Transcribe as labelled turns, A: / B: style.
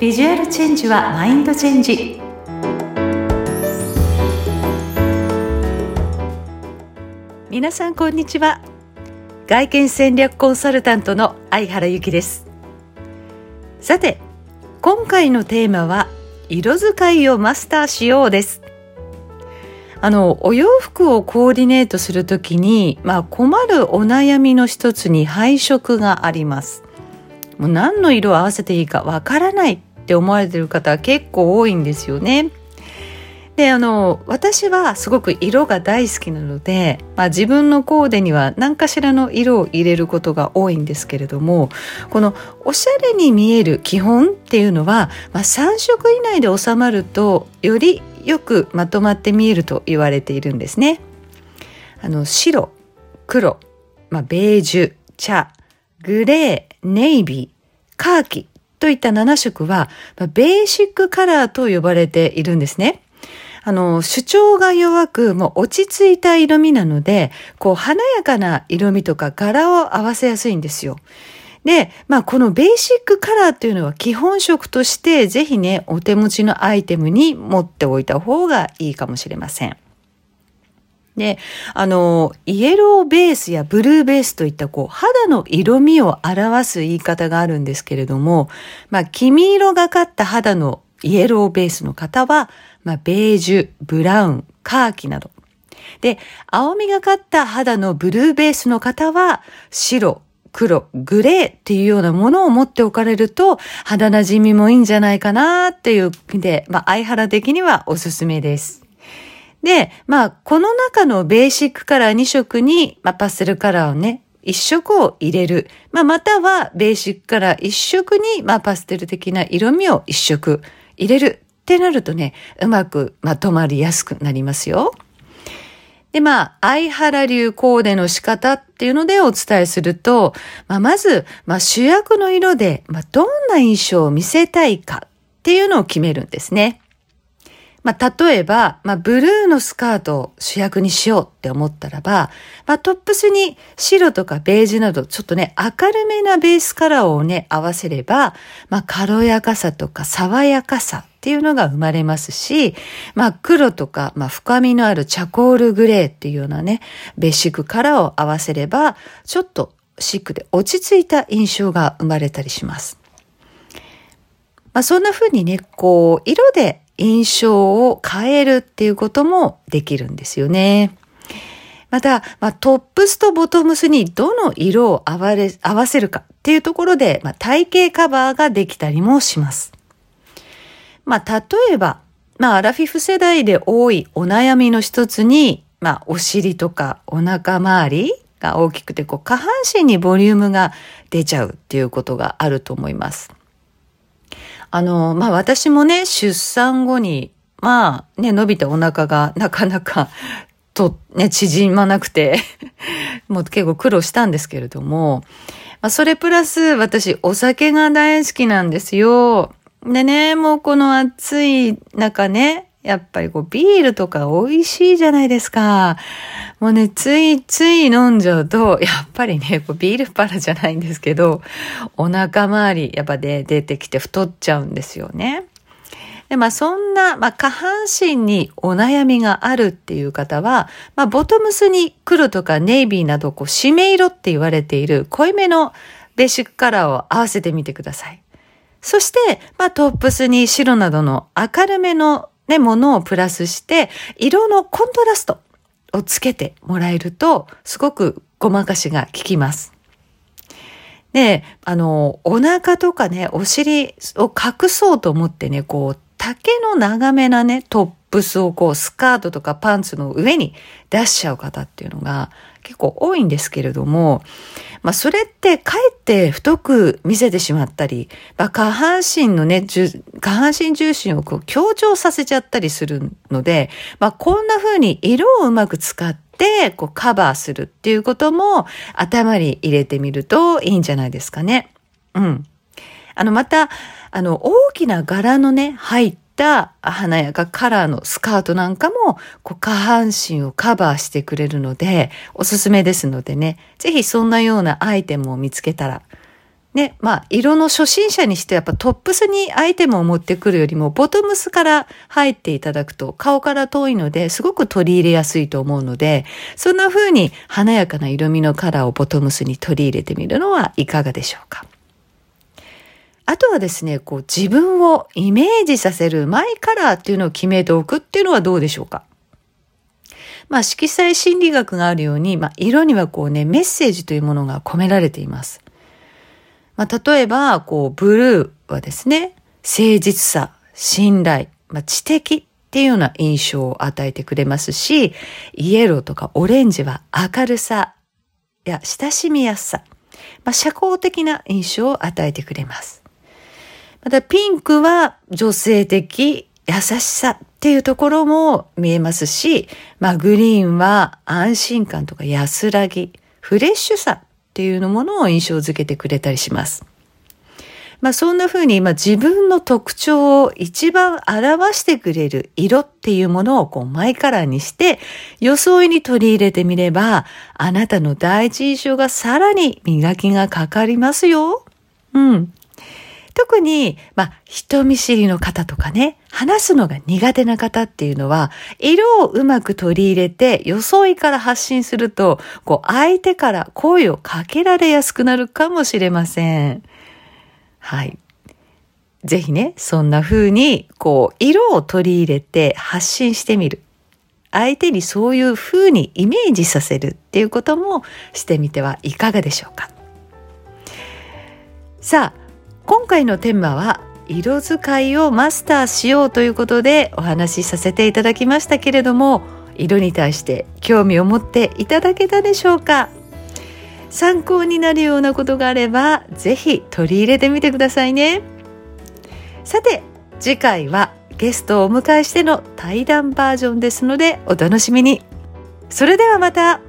A: ビジュアルチェンジはマインドチェンジ。皆さんこんにちは。外見戦略コンサルタントの相原由紀です。さて今回のテーマは色使いをマスターしようです。あのお洋服をコーディネートするときに、まあ、困るお悩みの一つに配色があります。もう何の色を合わせていいかわからないって思われてる方結構多いんですよねであの私はすごく色が大好きなので、まあ、自分のコーデには何かしらの色を入れることが多いんですけれどもこのおしゃれに見える基本っていうのは、まあ、3色以内で収まるとよりよくまとまって見えると言われているんですね。あの白黒、まあ、ベージュ茶グレーネイビーカーキといった7色は、ベーシックカラーと呼ばれているんですね。あの、主張が弱く、もう落ち着いた色味なので、こう、華やかな色味とか柄を合わせやすいんですよ。で、まあ、このベーシックカラーっていうのは基本色として、ぜひね、お手持ちのアイテムに持っておいた方がいいかもしれません。で、あの、イエローベースやブルーベースといったこう肌の色味を表す言い方があるんですけれども、まあ、黄身色がかった肌のイエローベースの方は、まあ、ベージュ、ブラウン、カーキなど。で、青みがかった肌のブルーベースの方は、白、黒、グレーっていうようなものを持っておかれると、肌馴染みもいいんじゃないかなっていうで、まあ、相原的にはおすすめです。で、まあ、この中のベーシックカラー2色に、まあ、パステルカラーをね、1色を入れる。まあ、または、ベーシックカラー1色に、まあ、パステル的な色味を1色入れるってなるとね、うまくまとまりやすくなりますよ。で、まあ、相原流コーデの仕方っていうのでお伝えすると、まあ、まず、まあ、主役の色で、まあ、どんな印象を見せたいかっていうのを決めるんですね。まあ、例えば、まあ、ブルーのスカートを主役にしようって思ったらば、まあ、トップスに白とかベージュなど、ちょっとね、明るめなベースカラーをね、合わせれば、まあ、軽やかさとか爽やかさっていうのが生まれますし、まあ、黒とか、まあ、深みのあるチャコールグレーっていうようなね、ベーシックカラーを合わせれば、ちょっとシックで落ち着いた印象が生まれたりします。まあ、そんな風にね、こう、色で印象を変えるっていうこともできるんですよね。また、まあ、トップスとボトムスにどの色を合われ合わせるかっていうところで、まあ、体型カバーができたりもします。まあ、例えば、まあ、アラフィフ世代で多いお悩みの一つに、まあ、お尻とかお腹周りが大きくて、こう、下半身にボリュームが出ちゃうっていうことがあると思います。あの、まあ私もね、出産後に、まあね、伸びたお腹がなかなか とね、縮まなくて もう結構苦労したんですけれども、まあ、それプラス私お酒が大好きなんですよ。でね、もうこの暑い中ね、やっぱりこうビールとか美味しいじゃないですか。もうね、ついつい飲んじゃうと、やっぱりね、こうビールパラじゃないんですけど、お腹周り、やっぱで出てきて太っちゃうんですよね。で、まあそんな、まあ下半身にお悩みがあるっていう方は、まあボトムスに黒とかネイビーなど、こう、締め色って言われている濃いめのベーシックカラーを合わせてみてください。そして、まあトップスに白などの明るめのね、ものをプラスして、色のコントラストをつけてもらえると、すごくごまかしが効きます。で、あの、お腹とかね、お尻を隠そうと思ってね、こう、竹の長めなね、トップスをこう、スカートとかパンツの上に出しちゃう方っていうのが結構多いんですけれども、まあそれってかえって太く見せてしまったり、まあ、下半身のね、下半身重心をこう強調させちゃったりするので、まあこんな風に色をうまく使って、こうカバーするっていうことも頭に入れてみるといいんじゃないですかね。うん。あの、また、あの、大きな柄のね、入った華やかカラーのスカートなんかも、こう下半身をカバーしてくれるので、おすすめですのでね、ぜひそんなようなアイテムを見つけたら、ね、まあ、色の初心者にしてやっぱトップスにアイテムを持ってくるよりも、ボトムスから入っていただくと顔から遠いのですごく取り入れやすいと思うので、そんな風に華やかな色味のカラーをボトムスに取り入れてみるのはいかがでしょうか。あとはですね、こう自分をイメージさせるマイカラーっていうのを決めておくっていうのはどうでしょうか？まあ色彩心理学があるように、まあ色にはこうね、メッセージというものが込められています。まあ、例えば、こう、ブルーはですね、誠実さ、信頼、まあ、知的っていうような印象を与えてくれますし、イエローとかオレンジは明るさや親しみやすさ、まあ、社交的な印象を与えてくれます。また、ピンクは女性的、優しさっていうところも見えますし、まあ、グリーンは安心感とか安らぎ、フレッシュさっていうのものを印象づけてくれたりします。まあそんな風に、まあ、自分の特徴を一番表してくれる色っていうものをこうマイカラーにして装いに取り入れてみればあなたの第一印象がさらに磨きがかかりますよ。うん。特に、まあ、人見知りの方とかね、話すのが苦手な方っていうのは、色をうまく取り入れて、装いから発信すると、こう、相手から声をかけられやすくなるかもしれません。はい。ぜひね、そんな風に、こう、色を取り入れて発信してみる。相手にそういう風にイメージさせるっていうこともしてみてはいかがでしょうか。さあ、今回のテーマは色使いをマスターしようということでお話しさせていただきましたけれども色に対して興味を持っていただけたでしょうか？参考になるようなことがあればぜひ取り入れてみてくださいね。さて次回はゲストをお迎えしての対談バージョンですのでお楽しみに。それではまた。